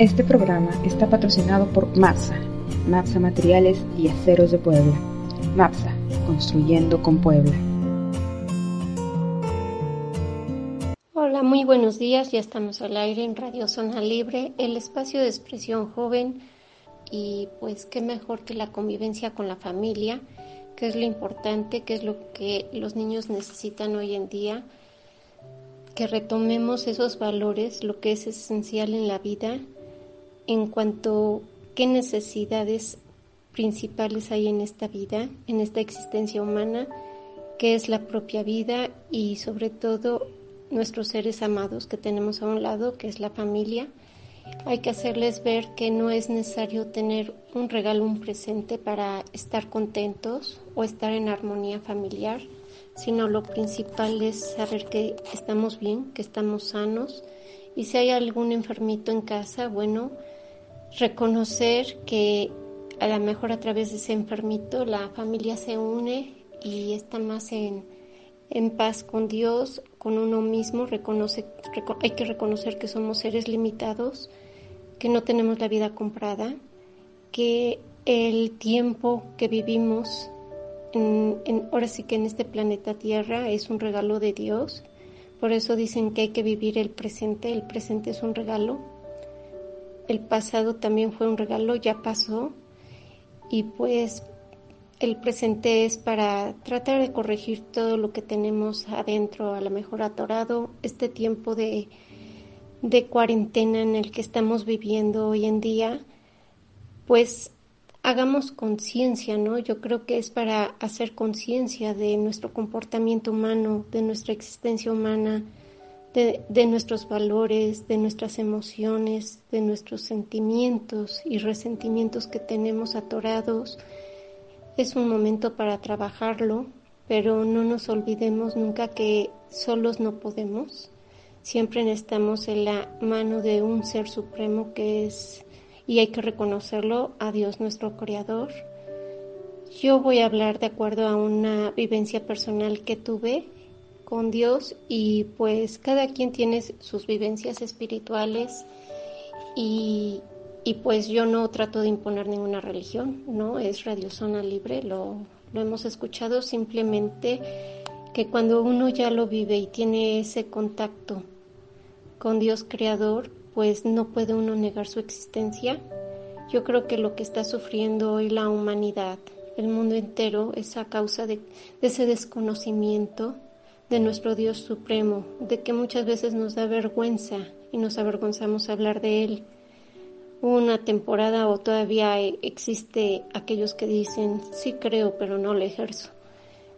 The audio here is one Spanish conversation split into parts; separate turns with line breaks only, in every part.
Este programa está patrocinado por MAPSA, MAPSA Materiales y Aceros de Puebla. MAPSA, construyendo con Puebla.
Hola, muy buenos días. Ya estamos al aire en Radio Zona Libre, el espacio de expresión joven y pues qué mejor que la convivencia con la familia, que es lo importante, que es lo que los niños necesitan hoy en día, que retomemos esos valores, lo que es esencial en la vida en cuanto qué necesidades principales hay en esta vida, en esta existencia humana, qué es la propia vida y sobre todo nuestros seres amados que tenemos a un lado, que es la familia. Hay que hacerles ver que no es necesario tener un regalo, un presente para estar contentos o estar en armonía familiar, sino lo principal es saber que estamos bien, que estamos sanos. Y si hay algún enfermito en casa, bueno, reconocer que a lo mejor a través de ese enfermito la familia se une y está más en, en paz con Dios, con uno mismo, hay que reconocer que somos seres limitados, que no tenemos la vida comprada, que el tiempo que vivimos en, en, ahora sí que en este planeta Tierra es un regalo de Dios, por eso dicen que hay que vivir el presente, el presente es un regalo el pasado también fue un regalo, ya pasó y pues el presente es para tratar de corregir todo lo que tenemos adentro, a lo mejor atorado, este tiempo de, de cuarentena en el que estamos viviendo hoy en día, pues hagamos conciencia, ¿no? Yo creo que es para hacer conciencia de nuestro comportamiento humano, de nuestra existencia humana, de, nuestros valores, de nuestras emociones, de nuestros sentimientos y resentimientos que tenemos atorados. Es un momento para trabajarlo, pero no nos olvidemos nunca que solos no podemos. Siempre necesitamos en la mano de un ser supremo que es, y hay que reconocerlo, a Dios nuestro Creador. Yo voy a hablar de acuerdo a una vivencia personal que tuve con Dios y pues cada quien tiene sus vivencias espirituales y, pues yo no trato de imponer ninguna religión, ¿no? Es Radio Zona Libre, lo, lo hemos escuchado simplemente que cuando uno ya lo vive y tiene ese contacto con Dios Creador, pues no puede uno negar su existencia. Yo creo que lo que está sufriendo hoy la humanidad, el mundo entero, es a causa de ese desconocimiento de nuestro Dios Supremo, de que muchas veces nos da vergüenza y nos avergonzamos hablar de Él. Una temporada o todavía existe aquellos que dicen, sí creo, pero no lo ejerzo.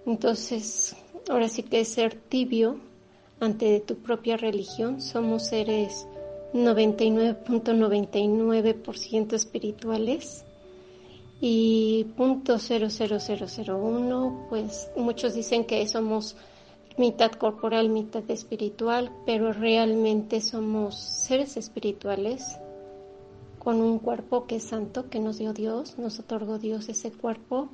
Entonces, ahora sí que ser tibio ante tu propia religión. Somos seres 99.99% espirituales y punto .00001, pues muchos dicen que somos mitad corporal, mitad espiritual, pero realmente somos seres espirituales con un cuerpo que es santo, que nos dio Dios, nos otorgó Dios ese cuerpo.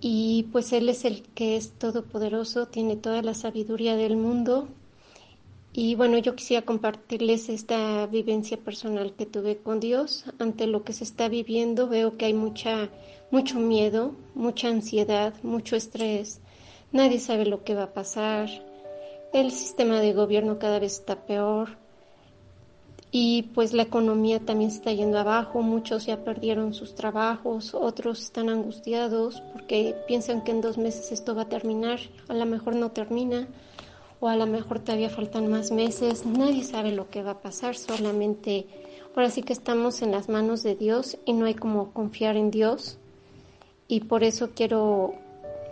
Y pues Él es el que es todopoderoso, tiene toda la sabiduría del mundo. Y bueno, yo quisiera compartirles esta vivencia personal que tuve con Dios. Ante lo que se está viviendo veo que hay mucha, mucho miedo, mucha ansiedad, mucho estrés nadie sabe lo que va a pasar, el sistema de gobierno cada vez está peor. Y pues la economía también está yendo abajo, muchos ya perdieron sus trabajos, otros están angustiados porque piensan que en dos meses esto va a terminar, a lo mejor no termina o a lo mejor todavía faltan más meses, nadie sabe lo que va a pasar, solamente ahora sí que estamos en las manos de Dios y no hay como confiar en Dios. Y por eso quiero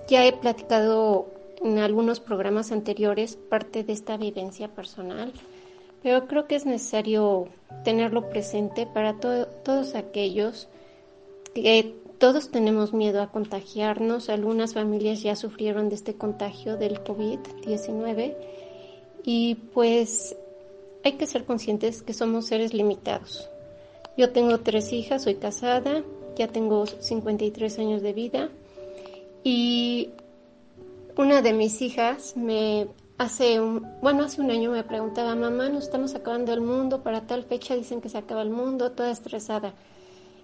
ya he platicado en algunos programas anteriores parte de esta vivencia personal, pero creo que es necesario tenerlo presente para todos aquellos que todos tenemos miedo a contagiarnos. Algunas familias ya sufrieron de este contagio del COVID-19 y pues hay que ser conscientes que somos seres limitados. Yo tengo tres hijas, soy casada, ya tengo 53 años de vida y una de mis hijas me hace un, bueno, hace un año me preguntaba, mamá, nos estamos acabando el mundo, para tal fecha dicen que se acaba el mundo, toda estresada.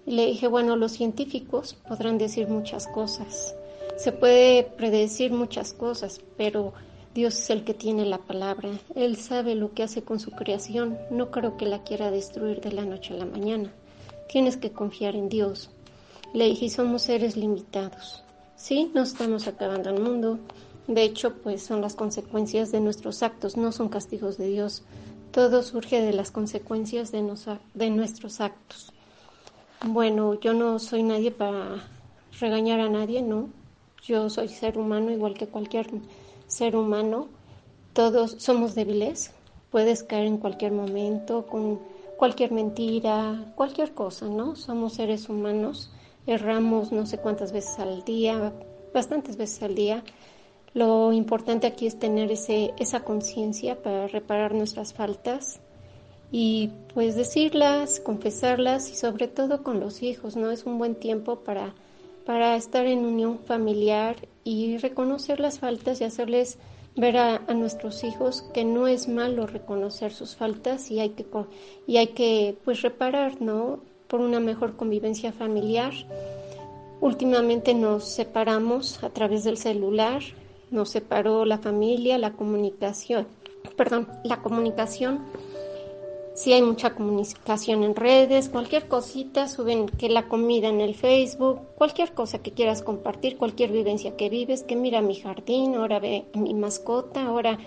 Y le dije, bueno, los científicos podrán decir muchas cosas, se puede predecir muchas cosas, pero Dios es el que tiene la palabra, Él sabe lo que hace con su creación, no creo que la quiera destruir de la noche a la mañana. Tienes que confiar en Dios. Le dije, somos seres limitados. Sí, no estamos acabando el mundo, de hecho, pues son las consecuencias de nuestros actos, no son castigos de Dios. Todo surge de las consecuencias de, de nuestros actos. Bueno, yo no soy nadie para regañar a nadie, ¿no? Yo soy ser humano igual que cualquier ser humano. Todos somos débiles. Puedes caer en cualquier momento con cualquier mentira, cualquier cosa, ¿no? Somos seres humanos. Erramos no sé cuántas veces al día, bastantes veces al día lo importante aquí es tener ese, esa conciencia para reparar nuestras faltas y pues decirlas, confesarlas y sobre todo con los hijos, ¿no? Es un buen tiempo para, para estar en unión familiar y reconocer las faltas y hacerles ver a, nuestros hijos que no es malo reconocer sus faltas y hay que, y hay que pues reparar, ¿no? Por una mejor convivencia familiar. Últimamente nos separamos a través del celular, nos separó la familia, la comunicación, perdón, la comunicación. Si hay mucha comunicación en redes, cualquier cosita, suben que la comida en el Facebook, cualquier cosa que quieras compartir, cualquier vivencia que vives, que mira mi jardín, ahora ve mi mascota, ahora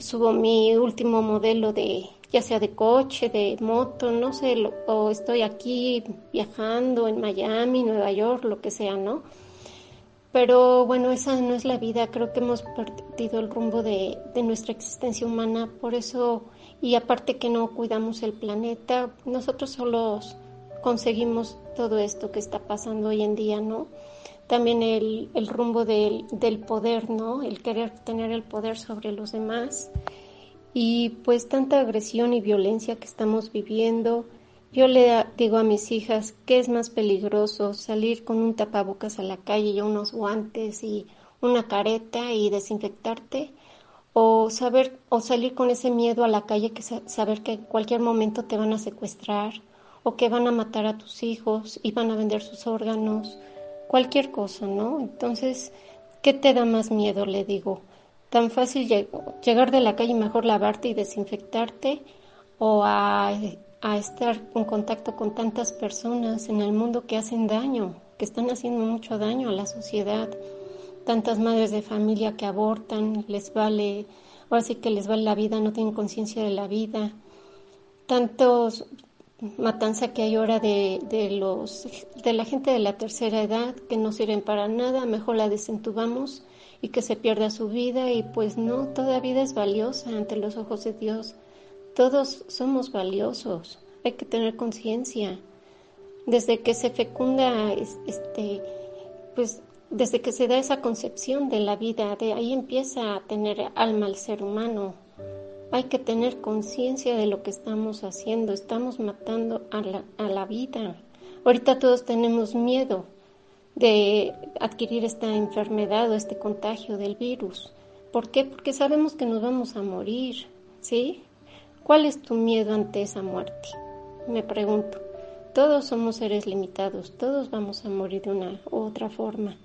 subo mi último modelo de, ya sea de coche, de moto, no sé, o estoy aquí viajando en Miami, Nueva York, lo que sea, ¿no? Pero bueno, esa no es la vida, creo que hemos perdido el rumbo de, nuestra existencia humana, por eso, y aparte que no cuidamos el planeta, nosotros solos conseguimos todo esto que está pasando hoy en día, ¿no? También el, el rumbo del, del poder, ¿no? El querer tener el poder sobre los demás. Y pues tanta agresión y violencia que estamos viviendo, yo le digo a mis hijas que es más peligroso salir con un tapabocas a la calle y unos guantes y una careta y desinfectarte o saber o salir con ese miedo a la calle que saber que en cualquier momento te van a secuestrar o que van a matar a tus hijos y van a vender sus órganos, cualquier cosa, ¿no? Entonces, ¿qué te da más miedo? Le digo, tan fácil llegar de la calle mejor lavarte y desinfectarte o a a estar en contacto con tantas personas en el mundo que hacen daño, que están haciendo mucho daño a la sociedad. Tantas madres de familia que abortan, les vale, ahora sí que les vale la vida, no tienen conciencia de la vida. Tantos matanza que hay ahora de, de, los, de la gente de la tercera edad que no sirven para nada, mejor la desentubamos y que se pierda su vida y pues no, toda vida es valiosa ante los ojos de Dios. Todos somos valiosos, hay que tener conciencia. Desde que se fecunda, este, pues desde que se da esa concepción de la vida, de ahí empieza a tener alma el ser humano. Hay que tener conciencia de lo que estamos haciendo, estamos matando a la, a la vida. Ahorita todos tenemos miedo de adquirir esta enfermedad o este contagio del virus. ¿Por qué? Porque sabemos que nos vamos a morir, ¿sí? ¿Cuál es tu miedo ante esa muerte? Me pregunto. Todos somos seres limitados, todos vamos a morir de una u otra forma.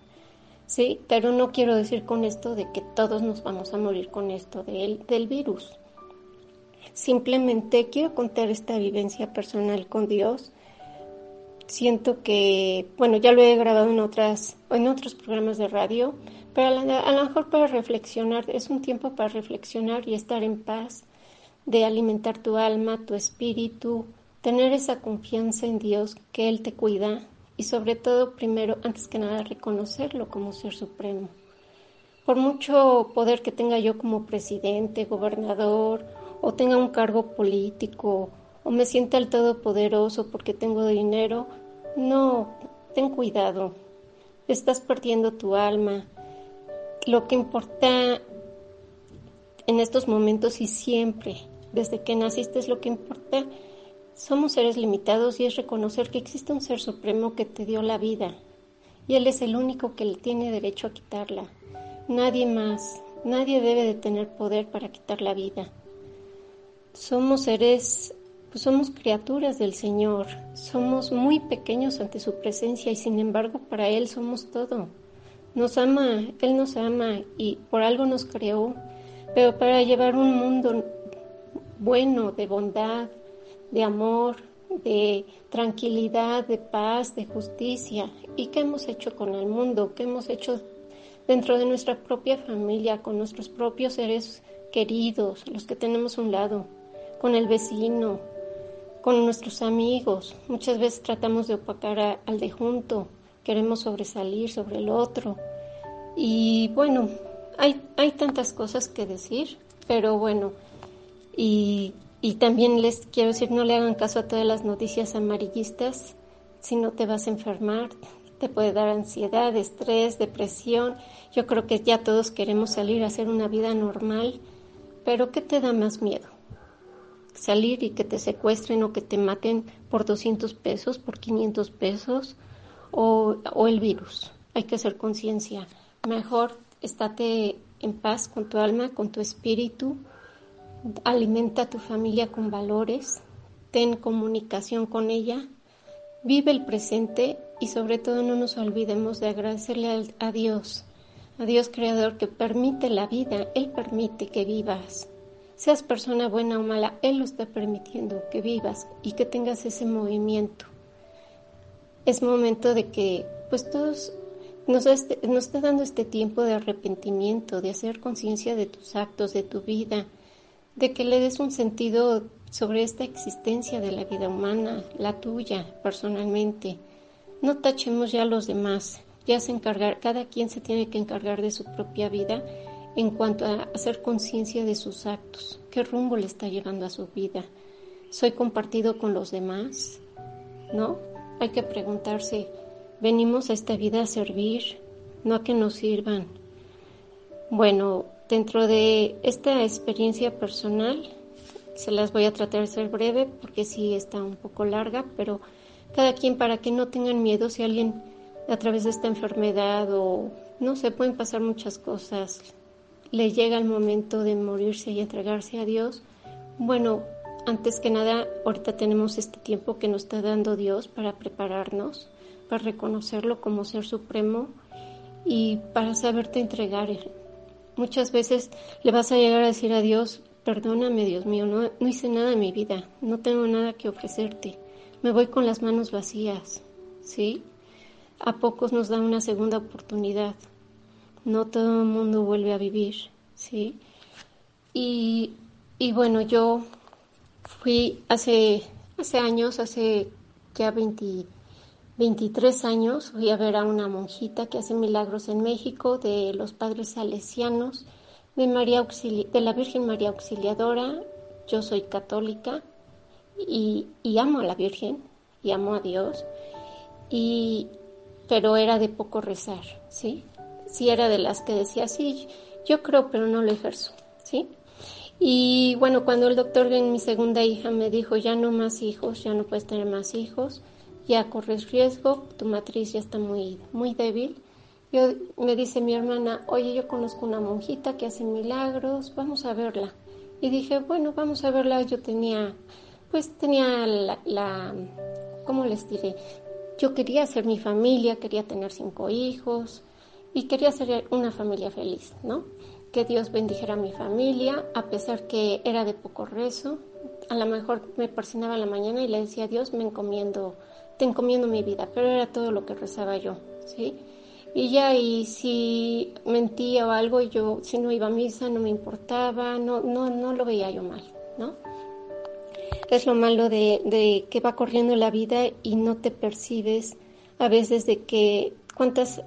Sí, pero no quiero decir con esto de que todos nos vamos a morir con esto del, del virus. Simplemente quiero contar esta vivencia personal con Dios. Siento que, bueno, ya lo he grabado en otras, en otros programas de radio, pero a, lo mejor para reflexionar, es un tiempo para reflexionar y estar en paz, de alimentar tu alma, tu espíritu, tener esa confianza en Dios que Él te cuida y sobre todo, primero, antes que nada, reconocerlo como ser supremo. Por mucho poder que tenga yo como presidente, gobernador, o tenga un cargo político, o me sienta el todopoderoso porque tengo dinero, no, ten cuidado, estás perdiendo tu alma. Lo que importa en estos momentos y siempre desde que naciste es lo que importa. Somos seres limitados y es reconocer que existe un ser supremo que te dio la vida y Él es el único que tiene derecho a quitarla. Nadie más, Nadie debe de tener poder para quitar la vida. Somos seres, pues somos criaturas del Señor, somos muy pequeños ante su presencia y sin embargo para Él somos todo. Nos ama, Él nos ama y por algo nos creó, pero para llevar un mundo bueno, de bondad, de amor, de tranquilidad, de paz, de justicia. ¿Y qué hemos hecho con el mundo? ¿Qué hemos hecho dentro de nuestra propia familia, con nuestros propios seres queridos, los que tenemos a un lado, con el vecino, con nuestros amigos? Muchas veces tratamos de opacar al de junto, queremos sobresalir sobre el otro. Y bueno, hay, hay tantas cosas que decir, pero bueno, y y también les quiero decir, no le hagan caso a todas las noticias amarillistas, si no te vas a enfermar, te puede dar ansiedad, estrés, depresión. Yo creo que ya todos queremos salir a hacer una vida normal, pero ¿qué te da más miedo? Salir y que te secuestren o que te maten por 200 pesos, por 500 pesos, o, el virus. Hay que hacer conciencia. Mejor estate en paz con tu alma, con tu espíritu, alimenta a tu familia con valores, ten comunicación con ella, vive el presente y sobre todo no nos olvidemos de agradecerle a Dios, a Dios creador que permite la vida, Él permite que vivas. Seas persona buena o mala, Él lo está permitiendo que vivas y que tengas ese movimiento. Es momento de que pues todos nos, nos está dando este tiempo de arrepentimiento, de hacer conciencia de tus actos, de tu vida, de que le des un sentido sobre esta existencia de la vida humana, la tuya personalmente. No tachemos ya a los demás, ya se encargar, cada quien se tiene que encargar de su propia vida en cuanto a hacer conciencia de sus actos, qué rumbo le está llevando a su vida. ¿Soy compartido con los demás? ¿No? Hay que preguntarse, venimos a esta vida a servir, no a que nos sirvan. Bueno, Dentro de esta experiencia personal, se las voy a tratar de ser breve porque sí está un poco larga, pero cada quien para que no tengan miedo si alguien a través de esta enfermedad o no se pueden pasar muchas cosas, le llega el momento de morirse y entregarse a Dios. Bueno, antes que nada, ahorita tenemos este tiempo que nos está dando Dios para prepararnos, para reconocerlo como ser supremo y para saberte entregar Muchas veces le vas a llegar a decir a Dios, perdóname Dios mío, no, no hice nada en mi vida, no tengo nada que ofrecerte, me voy con las manos vacías, ¿sí? A pocos nos da una segunda oportunidad, no todo el mundo vuelve a vivir, ¿sí? Y, y bueno, yo fui hace, hace años, hace ya 20, 23 años fui a ver a una monjita que hace milagros en México de los padres salesianos de, María de la Virgen María Auxiliadora. Yo soy católica y, amo a la Virgen y amo a Dios, y, pero era de poco rezar, ¿sí? Sí era de las que decía, sí, yo creo, pero no lo ejerzo, ¿sí? Y bueno, cuando el doctor en mi segunda hija me dijo, ya no más hijos, ya no puedes tener más hijos, ya corres riesgo, tu matriz ya está muy, muy débil. Yo, me dice mi hermana, oye, yo conozco una monjita que hace milagros, vamos a verla. Y dije, bueno, vamos a verla. Yo tenía, pues tenía la ¿cómo les diré? Yo quería hacer mi familia, quería tener cinco hijos y quería ser una familia feliz, ¿no? Que Dios bendijera a mi familia, a pesar que era de poco rezo. A lo mejor me persinaba la mañana y le decía, Dios, me encomiendo te encomiendo mi vida, pero era todo lo que rezaba yo, ¿sí? Y ya, y si mentía o algo, yo, si no iba a misa, no me importaba, no, no, no lo veía yo mal, ¿no? Es lo malo de que va corriendo la vida y no te percibes a veces de que cuántas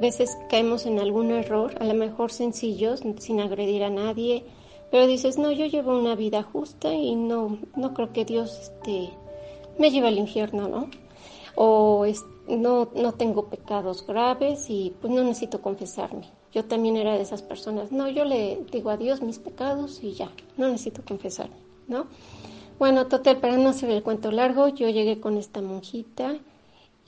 veces caemos en algún error, a lo mejor sencillos, sin agredir a nadie, pero dices, no, yo llevo una vida justa y no, no creo que Dios este, me lleve al infierno, ¿no? o no, no tengo pecados graves y pues no necesito confesarme. Yo también era de esas personas. No, yo le digo a Dios mis pecados y ya, no necesito confesarme, ¿no? Bueno, total, para no hacer el cuento largo, yo llegué con esta monjita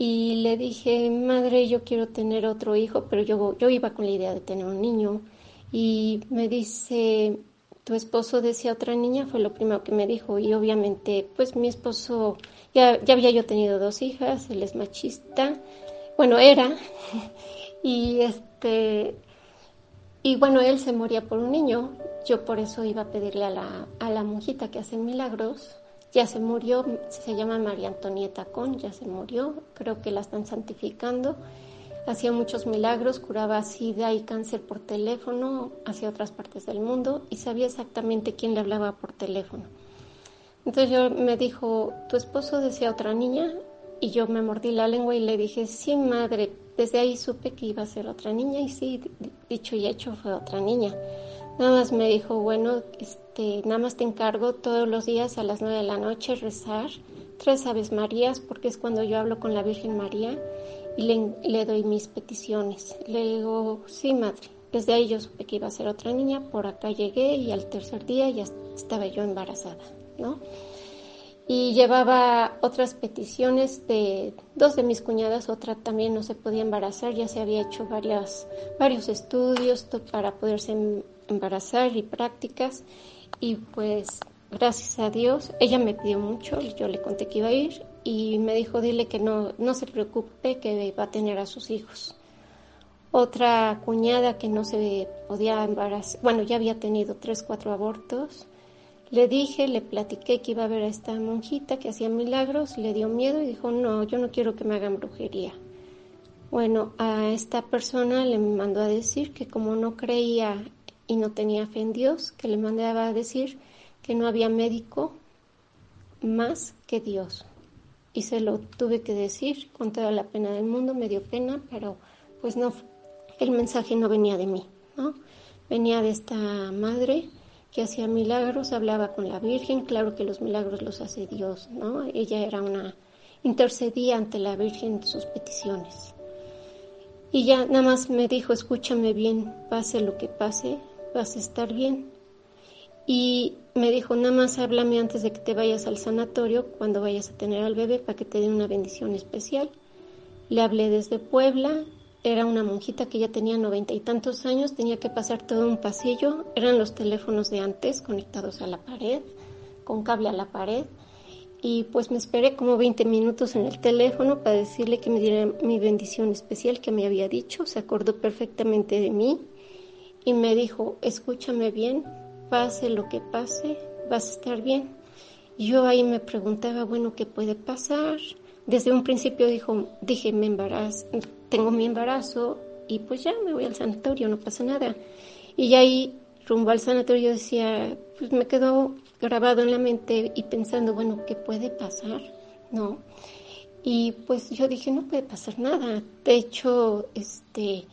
y le dije, madre, yo quiero tener otro hijo, pero yo, yo iba con la idea de tener un niño. Y me dice, tu esposo decía otra niña, fue lo primero que me dijo. Y obviamente, pues mi esposo, ya, ya había yo tenido dos hijas, él es machista, bueno, era, y este, y bueno, él se moría por un niño, yo por eso iba a pedirle a la, a la monjita que hace milagros, ya se murió, se llama María Antonieta Con, ya se murió, creo que la están santificando hacía muchos milagros, curaba sida y cáncer por teléfono hacia otras partes del mundo y sabía exactamente quién le hablaba por teléfono. Entonces yo me dijo, tu esposo decía otra niña y yo me mordí la lengua y le dije, sí madre, desde ahí supe que iba a ser otra niña y sí, dicho y hecho fue otra niña. Nada más me dijo, bueno, este, nada más te encargo todos los días a las nueve de la noche rezar tres Aves Marías porque es cuando yo hablo con la Virgen María y le, doy mis peticiones. Le digo, sí, madre. Desde ahí yo supe que iba a ser otra niña, por acá llegué y al tercer día ya estaba yo embarazada, ¿no? Y llevaba otras peticiones de dos de mis cuñadas, otra también no se podía embarazar, ya se había hecho varias, varios estudios para poderse embarazar y prácticas. Y pues gracias a Dios, ella me pidió mucho, yo le conté que iba a ir y me dijo, dile que no, no se preocupe, que va a tener a sus hijos. Otra cuñada que no se podía embarazar, bueno, ya había tenido tres, cuatro abortos. Le dije, le platiqué que iba a ver a esta monjita que hacía milagros, le dio miedo y dijo, no, yo no quiero que me hagan brujería. Bueno, a esta persona le mandó a decir que como no creía y no tenía fe en Dios, que le mandaba a decir que no había médico más que Dios y se lo tuve que decir con toda la pena del mundo, me dio pena, pero pues no, el mensaje no venía de mí, ¿no? Venía de esta madre que hacía milagros, hablaba con la Virgen, claro que los milagros los hace Dios, ¿no? Ella era una, intercedía ante la Virgen sus peticiones. Y ya nada más me dijo, escúchame bien, pase lo que pase, vas a estar bien. Y me dijo, nada más háblame antes de que te vayas al sanatorio, cuando vayas a tener al bebé, para que te dé una bendición especial. Le hablé desde Puebla, era una monjita que ya tenía noventa y tantos años, tenía que pasar todo un pasillo, eran los teléfonos de antes conectados a la pared, con cable a la pared, y pues me esperé como 20 minutos en el teléfono para decirle que me diera mi bendición especial que me había dicho, se acordó perfectamente de mí y me dijo, escúchame bien, pase lo que pase, vas a estar bien. Yo ahí me preguntaba, bueno, ¿qué puede pasar? Desde un principio dijo, dije, me embarazo, tengo mi embarazo y pues ya me voy al sanatorio, no pasa nada. Y ahí, rumbo al sanatorio, decía, pues me quedó grabado en la mente y pensando, bueno, ¿qué puede pasar? ¿No? Y pues yo dije, no puede pasar nada. De hecho, este,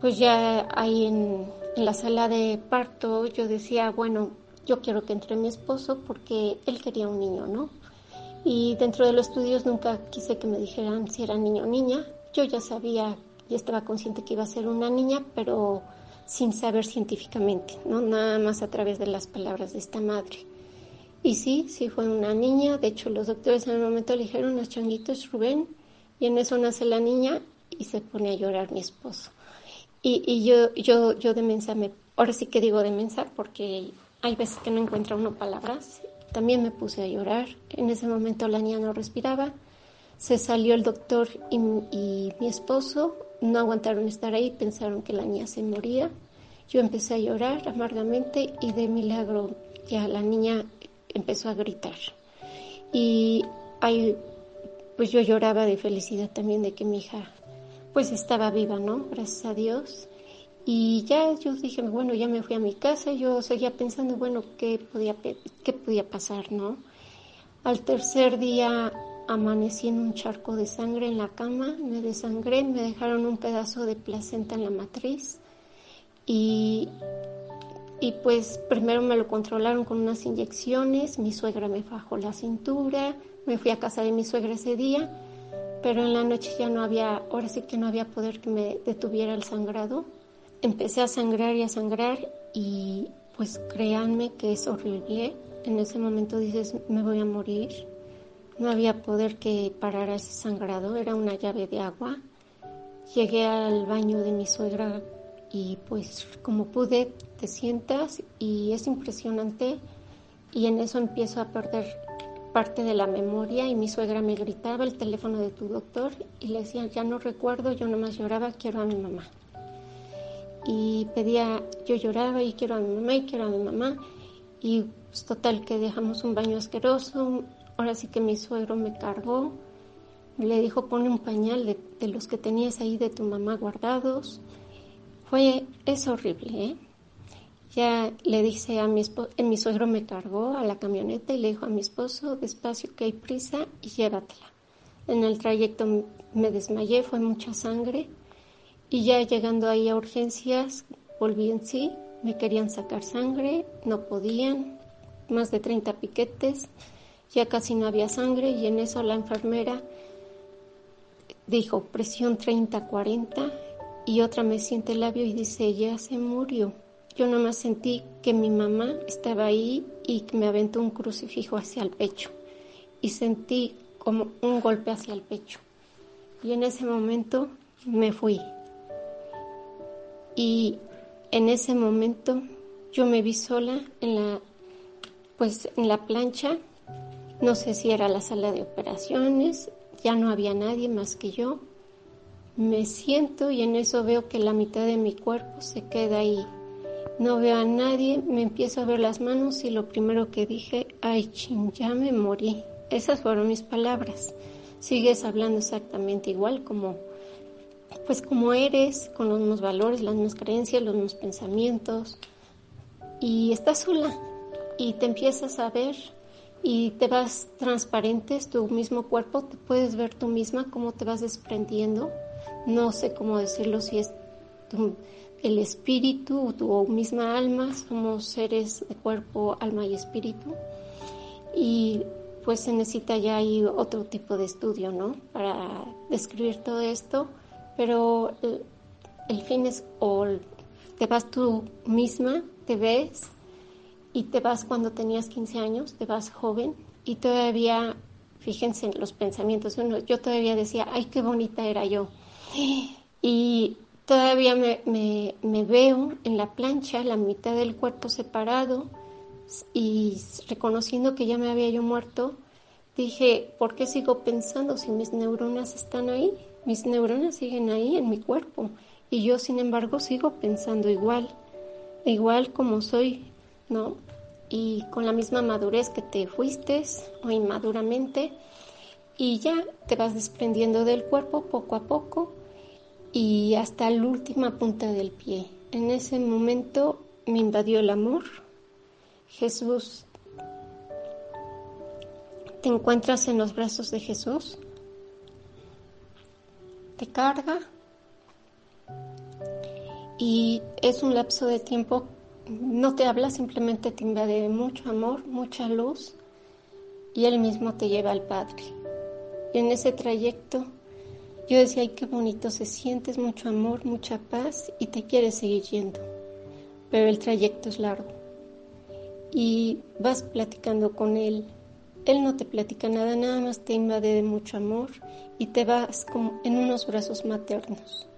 pues ya ahí en, en la sala de parto yo decía, bueno, yo quiero que entre mi esposo porque él quería un niño, ¿no? Y dentro de los estudios nunca quise que me dijeran si era niño o niña. Yo ya sabía, ya estaba consciente que iba a ser una niña, pero sin saber científicamente, ¿no? Nada más a través de las palabras de esta madre. Y sí, sí fue una niña. De hecho, los doctores en el momento le dijeron a Changuito es Rubén. Y en eso nace la niña y se pone a llorar mi esposo. Y, yo, yo, yo de mensa, me, ahora sí que digo de mensa porque hay veces que no encuentra uno palabras. También me puse a llorar. En ese momento la niña no respiraba. Se salió el doctor y, y mi esposo. No aguantaron estar ahí, pensaron que la niña se moría. Yo empecé a llorar amargamente y de milagro ya la niña empezó a gritar. Y ahí, pues yo lloraba de felicidad también de que mi hija pues estaba viva, ¿no? Gracias a Dios. Y ya yo dije, bueno, ya me fui a mi casa, yo seguía pensando, bueno, ¿qué podía, qué podía pasar, no? Al tercer día amanecí en un charco de sangre en la cama, me desangré, me dejaron un pedazo de placenta en la matriz y, y pues primero me lo controlaron con unas inyecciones, mi suegra me fajó la cintura, me fui a casa de mi suegra ese día pero en la noche ya no había, ahora sí que no había poder que me detuviera el sangrado. Empecé a sangrar y a sangrar y pues créanme que es horrible. En ese momento dices, me voy a morir. No había poder que parara ese sangrado, era una llave de agua. Llegué al baño de mi suegra y pues como pude te sientas y es impresionante y en eso empiezo a perder parte de la memoria y mi suegra me gritaba el teléfono de tu doctor y le decía, ya no recuerdo, yo nomás lloraba, quiero a mi mamá. Y pedía, yo lloraba y quiero a mi mamá y quiero a mi mamá. Y pues, total que dejamos un baño asqueroso. Ahora sí que mi suegro me cargó. Le dijo, pone un pañal de, de los que tenías ahí de tu mamá guardados. Fue, es horrible, ¿eh? Ya le dice a mi esposo, eh, mi suegro me cargó a la camioneta y le dijo a mi esposo, despacio que hay prisa y llévatela. En el trayecto me desmayé, fue mucha sangre y ya llegando ahí a urgencias volví en sí, me querían sacar sangre, no podían, más de 30 piquetes, ya casi no había sangre y en eso la enfermera dijo presión 30-40 y otra me siente el labio y dice ya se murió. Yo nomás sentí que mi mamá estaba ahí y me aventó un crucifijo hacia el pecho. Y sentí como un golpe hacia el pecho. Y en ese momento me fui. Y en ese momento yo me vi sola en la, pues en la plancha. No sé si era la sala de operaciones. Ya no había nadie más que yo. Me siento y en eso veo que la mitad de mi cuerpo se queda ahí no veo a nadie, me empiezo a ver las manos y lo primero que dije, ay, ching, ya me morí. Esas fueron mis palabras. Sigues hablando exactamente igual como, pues como eres, con los mismos valores, las mismas creencias, los mismos pensamientos. Y estás sola y te empiezas a ver y te vas transparente, es tu mismo cuerpo, te puedes ver tú misma, cómo te vas desprendiendo. No sé cómo decirlo, si es tu, el espíritu, tu misma alma, somos seres de cuerpo, alma y espíritu. Y pues se necesita ya otro tipo de estudio, ¿no? Para describir todo esto, pero el, fin es, o te vas tú misma, te ves y te vas cuando tenías 15 años, te vas joven y todavía, fíjense en los pensamientos, yo todavía decía, ay, qué bonita era yo. Y Todavía me, me, veo en la plancha, la mitad del cuerpo separado y reconociendo que ya me había yo muerto, dije, ¿por qué sigo pensando si mis neuronas están ahí? Mis neuronas siguen ahí en mi cuerpo y yo sin embargo sigo pensando igual, igual como soy, ¿no? Y con la misma madurez que te fuiste o inmaduramente y ya te vas desprendiendo del cuerpo poco a poco y hasta la última punta del pie. En ese momento me invadió el amor. Jesús, te encuentras en los brazos de Jesús, te carga y es un lapso de tiempo, no te habla, simplemente te invade mucho amor, mucha luz y Él mismo te lleva al Padre. Y en ese trayecto yo decía, ay, qué bonito se sientes, mucho amor, mucha paz y te quieres seguir yendo. Pero el trayecto es largo. Y vas platicando con él. Él no te platica nada, nada más te invade de mucho amor y te vas como en unos brazos maternos.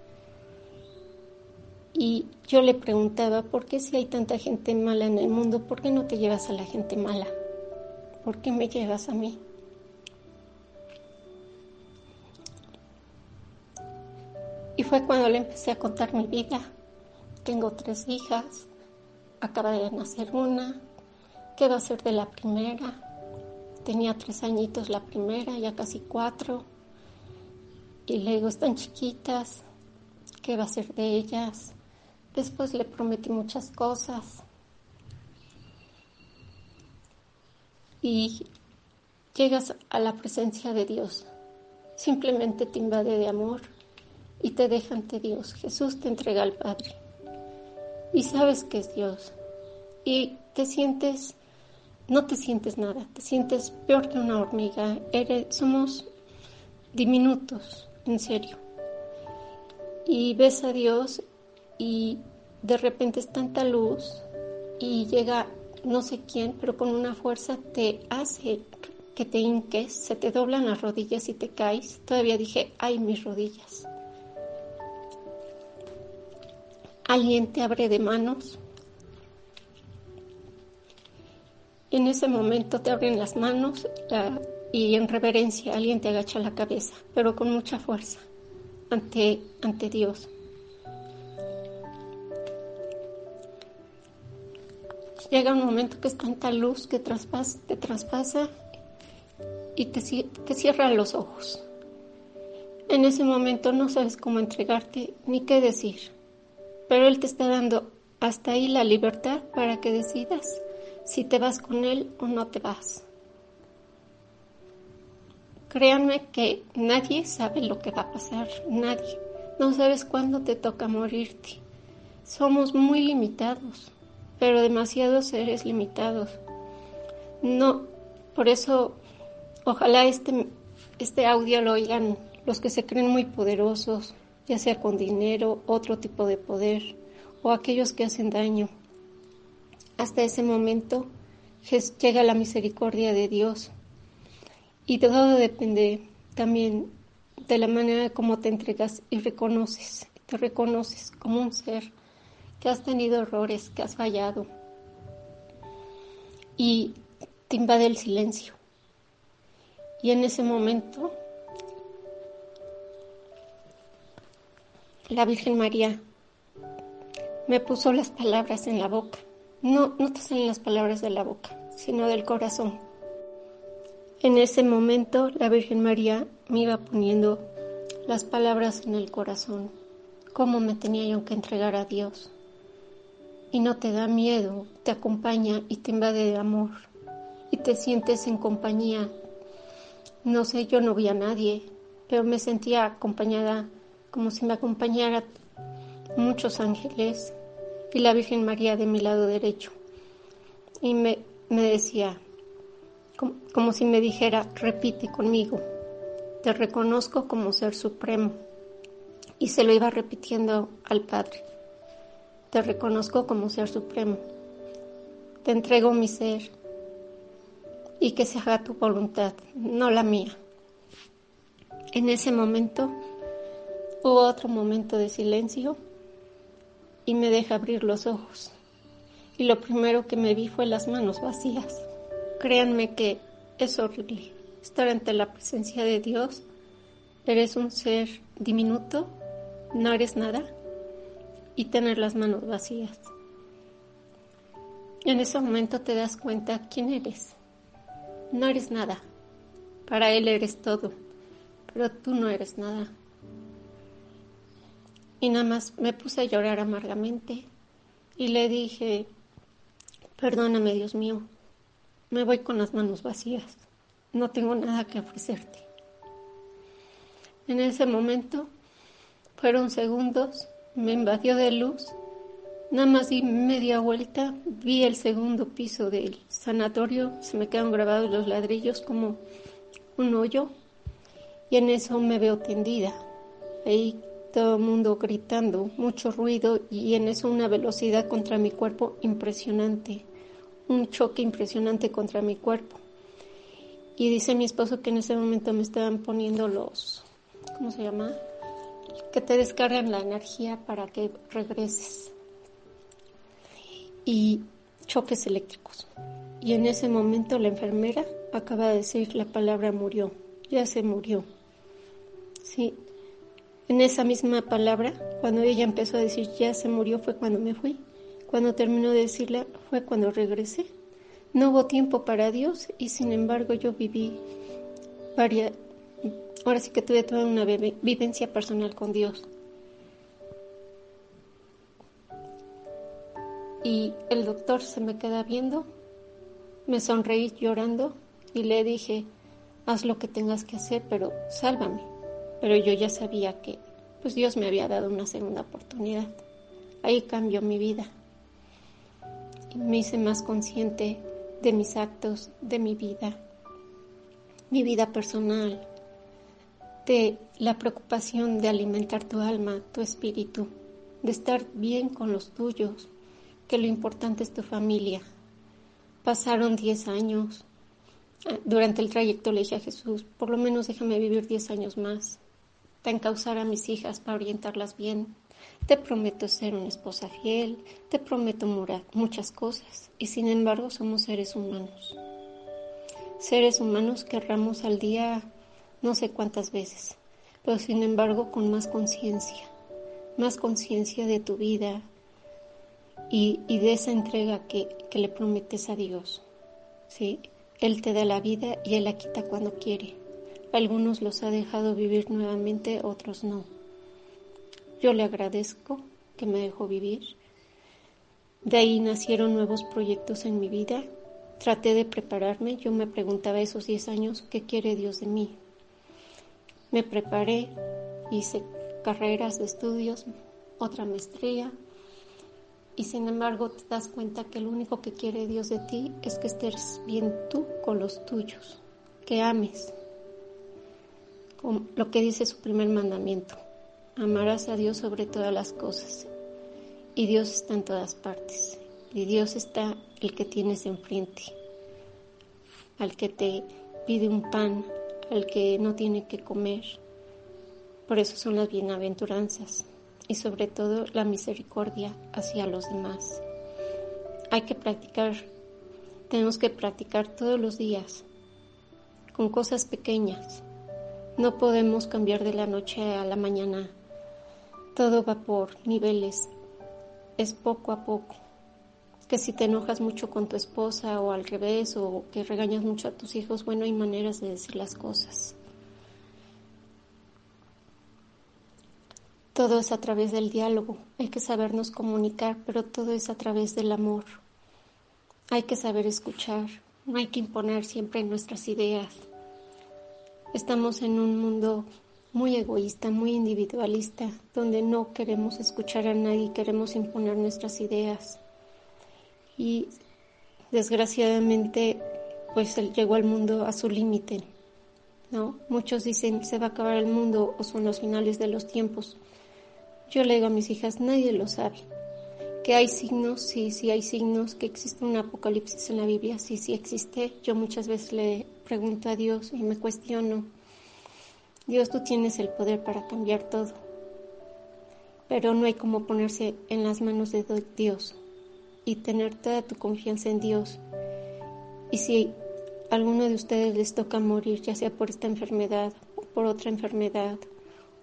Y yo le preguntaba, ¿por qué si hay tanta gente mala en el mundo, por qué no te llevas a la gente mala? ¿Por qué me llevas a mí? Fue cuando le empecé a contar mi vida. Tengo tres hijas, acaba de nacer una, ¿qué va a ser de la primera? Tenía tres añitos la primera, ya casi cuatro. Y le digo, están chiquitas, ¿qué va a ser de ellas? Después le prometí muchas cosas. Y llegas a la presencia de Dios. Simplemente te invade de amor y te deja ante Dios. Jesús te entrega al Padre. Y sabes que es Dios. Y te sientes, no te sientes nada, te sientes peor que una hormiga. Eres, somos diminutos, en serio. Y ves a Dios y de repente es tanta luz y llega no sé quién, pero con una fuerza te hace que te hinques, se te doblan las rodillas y te caes. Todavía dije, ay, mis rodillas. Alguien te abre de manos. En ese momento te abren las manos y en reverencia alguien te agacha la cabeza, pero con mucha fuerza ante, ante Dios. Llega un momento que es tanta luz que te traspasa y te, te cierra los ojos. En ese momento no sabes cómo entregarte ni qué decir, pero Él te está dando hasta ahí la libertad para que decidas si te vas con Él o no te vas. Créanme que nadie sabe lo que va a pasar, nadie. No sabes cuándo te toca morirte. Somos muy limitados pero demasiados seres limitados. No, por eso, ojalá este, este audio lo oigan los que se creen muy poderosos, ya sea con dinero, otro tipo de poder, o aquellos que hacen daño. Hasta ese momento llega la misericordia de Dios. Y todo depende también de la manera como te entregas y reconoces, te reconoces como un ser que has tenido errores, que has fallado. Y te invade el silencio. Y en ese momento, la Virgen María me puso las palabras en la boca. No, no te salen las palabras de la boca, sino del corazón. En ese momento, la Virgen María me iba poniendo las palabras en el corazón, cómo me tenía yo que entregar a Dios y no te da miedo, te acompaña y te invade de amor y te sientes en compañía. No sé, yo no vi a nadie, pero me sentía acompañada como si me acompañara muchos ángeles y la Virgen María de mi lado derecho. Y me, me decía, como, como si me dijera, repite conmigo, te reconozco como ser supremo. Y se lo iba repitiendo al Padre. Te reconozco como ser supremo. Te entrego mi ser y que se haga tu voluntad, no la mía. En ese momento hubo otro momento de silencio y me deja abrir los ojos. Y lo primero que me vi fue las manos vacías. Créanme que es horrible estar ante la presencia de Dios. Eres un ser diminuto, no eres nada y tener las manos vacías. En ese momento te das cuenta quién eres. No eres nada. Para Él eres todo, pero tú no eres nada. Y nada más me puse a llorar amargamente y le dije, perdóname Dios mío, me voy con las manos vacías, no tengo nada que ofrecerte. En ese momento fueron segundos me invadió de luz. Nada más di media vuelta, vi el segundo piso del sanatorio, se me quedan grabados los ladrillos como un hoyo y en eso me veo tendida. Ahí todo el mundo gritando, mucho ruido y en eso una velocidad contra mi cuerpo impresionante, un choque impresionante contra mi cuerpo. Y dice mi esposo que en ese momento me estaban poniendo los, ¿cómo se llama? que te descargan la energía para que regreses. Y choques eléctricos. Y en ese momento la enfermera acaba de decir la palabra murió, ya se murió. Sí, en esa misma palabra, cuando ella empezó a decir ya se murió fue cuando me fui. Cuando terminó de decirla fue cuando regresé. No hubo tiempo para Dios y sin embargo yo viví varias, Ahora sí que tuve toda una vivencia personal con Dios. Y el doctor se me queda viendo, me sonreí llorando y le dije, haz lo que tengas que hacer, pero sálvame. Pero yo ya sabía que pues Dios me había dado una segunda oportunidad. Ahí cambió mi vida. Y me hice más consciente de mis actos, de mi vida, mi vida personal, de la preocupación de alimentar tu alma, tu espíritu, de estar bien con los tuyos, que lo importante es tu familia. Pasaron 10 años. Ah, durante el trayecto le dije a Jesús, por lo menos déjame vivir 10 años más, para encauzar a mis hijas, para orientarlas bien, te prometo ser una esposa fiel, te prometo muchas cosas, y sin embargo somos seres humanos. Seres humanos que erramos al día no sé cuántas veces, pero sin embargo con más conciencia, más conciencia de tu vida y, de esa entrega que, que le prometes a Dios. ¿sí? Él te da la vida y Él la quita cuando quiere. Algunos los ha dejado vivir nuevamente, otros no. Yo le agradezco que me dejó vivir. De ahí nacieron nuevos proyectos en mi vida. Traté de prepararme. Yo me preguntaba esos 10 años, ¿qué quiere Dios de mí? Me preparé, hice carreras de estudios, otra maestría, y sin embargo te das cuenta que lo único que quiere Dios de ti es que estés bien tú con los tuyos, que ames. Lo que dice su primer mandamiento, amarás a Dios sobre todas las cosas. Y Dios está en todas partes. Y Dios está el que tienes enfrente, al que te pide un pan, al que no tiene que comer. Por eso son las bienaventuranzas y sobre todo la misericordia hacia los demás. Hay que practicar, tenemos que practicar todos los días con cosas pequeñas. No podemos cambiar de la noche a la mañana. Todo va por niveles. Es poco a poco. Que si te enojas mucho con tu esposa o al revés o que regañas mucho a tus hijos, bueno, hay maneras de decir las cosas. Todo es a través del diálogo, hay que sabernos comunicar, pero todo es a través del amor. Hay que saber escuchar, no hay que imponer siempre nuestras ideas. Estamos en un mundo muy egoísta, muy individualista, donde no queremos escuchar a nadie, queremos imponer nuestras ideas. Y desgraciadamente, pues llegó al mundo a su límite, ¿no? Muchos dicen se va a acabar el mundo o son los finales de los tiempos. Yo le digo a mis hijas, nadie lo sabe. Que hay signos, sí, sí hay signos, que existe un apocalipsis en la Biblia, sí, sí existe. Yo muchas veces le pregunto a Dios y me cuestiono, Dios, tú tienes el poder para cambiar todo, pero no hay como ponerse en las manos de Dios y tener toda tu confianza en Dios. Y si a alguno de ustedes les toca morir, ya sea por esta enfermedad o por otra enfermedad,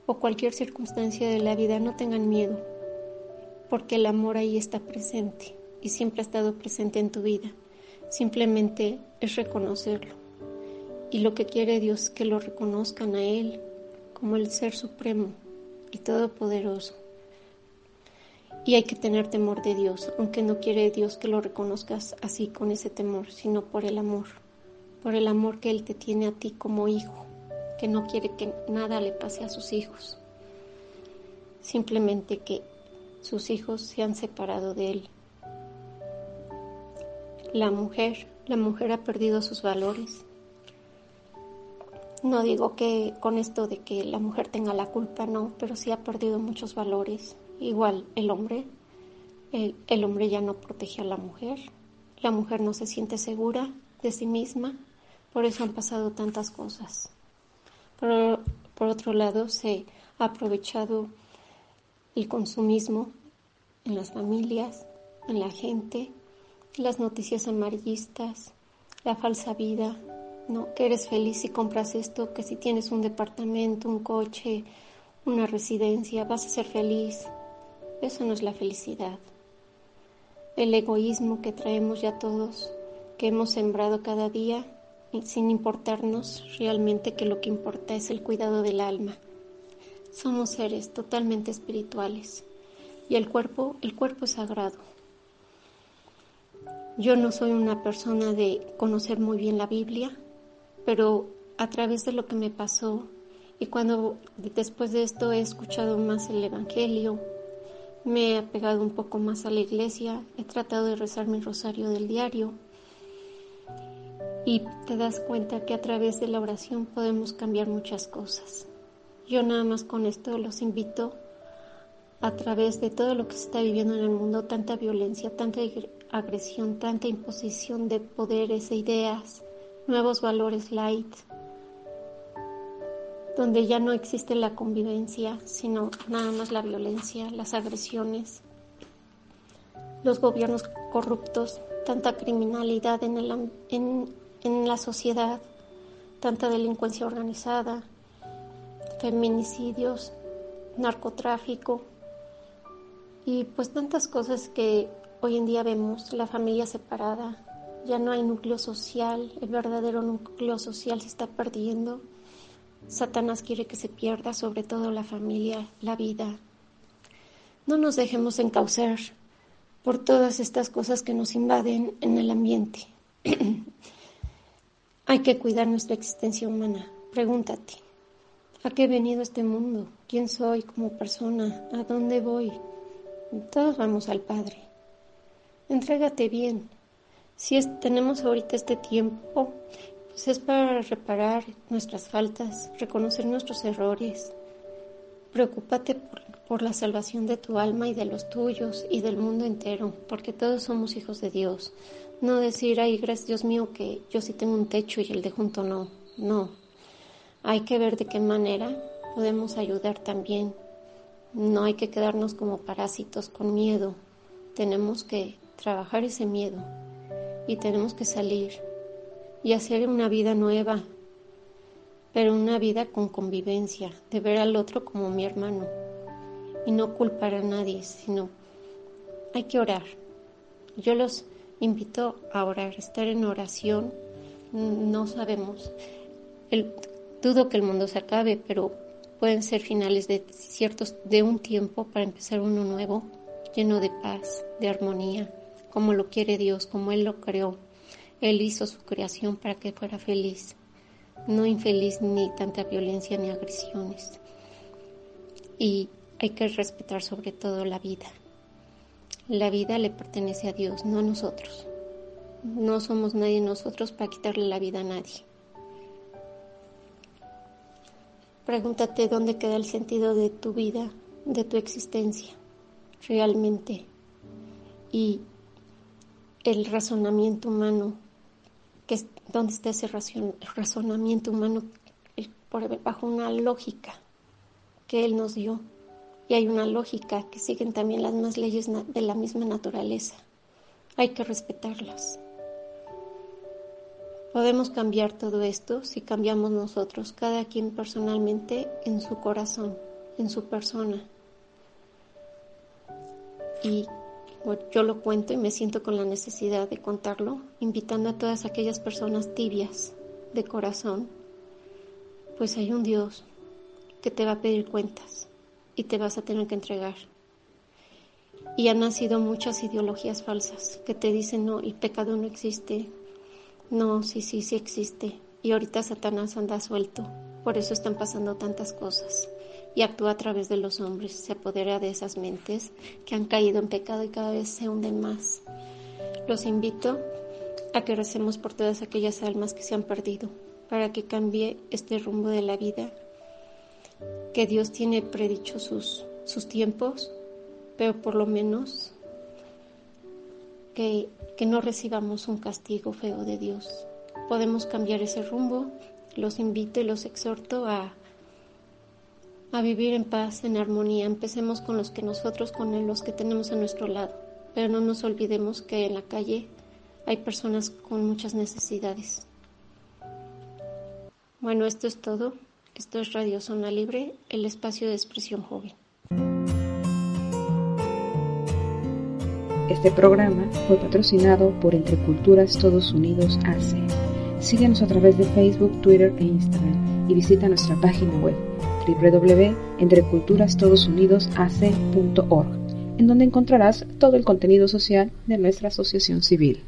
o cualquier circunstancia de la vida, no tengan miedo, porque el amor ahí está presente y siempre ha estado presente en tu vida. Simplemente es reconocerlo. Y lo que quiere Dios que lo reconozcan a Él como el Ser Supremo y Todopoderoso. Y hay que tener temor de Dios, aunque no quiere Dios que lo reconozcas así con ese temor, sino por el amor, por el amor que Él te tiene a ti como hijo que no quiere que nada le pase a sus hijos, simplemente que sus hijos se han separado de él. La mujer, la mujer ha perdido sus valores. No digo que con esto de que la mujer tenga la culpa, no, pero sí ha perdido muchos valores. Igual el hombre, el, hombre ya no protege a la mujer, la mujer no se siente segura de sí misma, por eso han pasado tantas cosas. Por, por otro lado, se ha aprovechado el consumismo en las familias, en la gente, las noticias amarillistas, la falsa vida, ¿no? Que eres feliz si compras esto, que si tienes un departamento, un coche, una residencia, vas a ser feliz. Eso no es la felicidad. El egoísmo que traemos ya todos, que hemos sembrado cada día, sin importarnos realmente que lo que importa es el cuidado del alma. Somos seres totalmente espirituales y el cuerpo, el cuerpo es sagrado. Yo no soy una persona de conocer muy bien la Biblia, pero a través de lo que me pasó y cuando después de esto he escuchado más el Evangelio, me he apegado un poco más a la iglesia, he tratado de rezar mi rosario del diario y te das cuenta que a través de la oración podemos cambiar muchas cosas. Yo nada más con esto los invito a través de todo lo que se está viviendo en el mundo, tanta violencia, tanta agresión, tanta imposición de poderes e ideas, nuevos valores light. donde ya no existe la convivencia, sino nada más la violencia, las agresiones, los gobiernos corruptos, tanta criminalidad en, en, en la sociedad, tanta delincuencia organizada, feminicidios, narcotráfico y pues tantas cosas que hoy en día vemos, la familia separada, ya no hay núcleo social, el verdadero núcleo social se está perdiendo. Satanás quiere que se pierda sobre todo la familia, la vida. No nos dejemos encauzar por todas estas cosas que nos invaden en el ambiente. hay que cuidar nuestra existencia humana. Pregúntate, ¿a qué he venido este mundo? ¿Quién soy como persona? ¿A dónde voy? Todos vamos al Padre. Entrégate bien, si tenemos ahorita este tiempo, pues es para reparar nuestras faltas, reconocer nuestros errores. Preocúpate por, por la salvación de tu alma y de los tuyos y del mundo entero, porque todos somos hijos de Dios. No decir, ay, gracias Dios mío, que yo sí tengo un techo y el de junto no. No. Hay que ver de qué manera podemos ayudar también. No hay que quedarnos como parásitos con miedo. Tenemos que trabajar ese miedo y tenemos que salir y hacer una vida nueva, pero una vida con convivencia, de ver al otro como mi hermano y no culpar a nadie, sino hay que orar. Yo los invito a orar, estar en oración. No sabemos, el, dudo que el mundo se acabe, pero pueden ser finales de ciertos de un tiempo para empezar uno nuevo, lleno de paz, de armonía como lo quiere Dios, como Él lo creó. Él hizo su creación para que fuera feliz, no infeliz ni tanta violencia ni agresiones. Y hay que respetar sobre todo la vida. La vida le pertenece a Dios, no a nosotros. No somos nadie nosotros para quitarle la vida a nadie. Pregúntate dónde queda el sentido de tu vida, de tu existencia, realmente. Y el razonamiento humano, que es donde está ese razonamiento humano por, bajo una lógica que Él nos dio. Y hay una lógica que siguen también las más leyes de la misma naturaleza. Hay que respetarlas. Podemos cambiar todo esto si cambiamos nosotros, cada quien personalmente en su corazón, en su persona. Y yo lo cuento y me siento con la necesidad de contarlo, invitando a todas aquellas personas tibias de corazón, pues hay un Dios que te va a pedir cuentas y te vas a tener que entregar. Y han nacido muchas ideologías falsas que te dicen, no, el pecado no existe, no, sí, sí, sí existe. Y ahorita Satanás anda suelto, por eso están pasando tantas cosas y actúa a través de los hombres, se apodera de esas mentes que han caído en pecado y cada vez se hunden más. Los invito a que recemos por todas aquellas almas que se han perdido, para que cambie este rumbo de la vida, que Dios tiene predicho sus, sus tiempos, pero por lo menos que, que no recibamos un castigo feo de Dios. Podemos cambiar ese rumbo, los invito y los exhorto a a vivir en paz, en armonía. Empecemos con los que nosotros, con los que tenemos a nuestro lado, pero no nos olvidemos que en la calle hay personas con muchas necesidades. Bueno, esto es todo. Esto es Radio Zona Libre, el espacio de expresión joven.
Este programa fue patrocinado por Entre Culturas Todos Unidos AC. Síguenos a través de Facebook, Twitter e Instagram y visita nuestra página web www.entreculturastodosunidosac.org, en donde encontrarás todo el contenido social de nuestra asociación civil.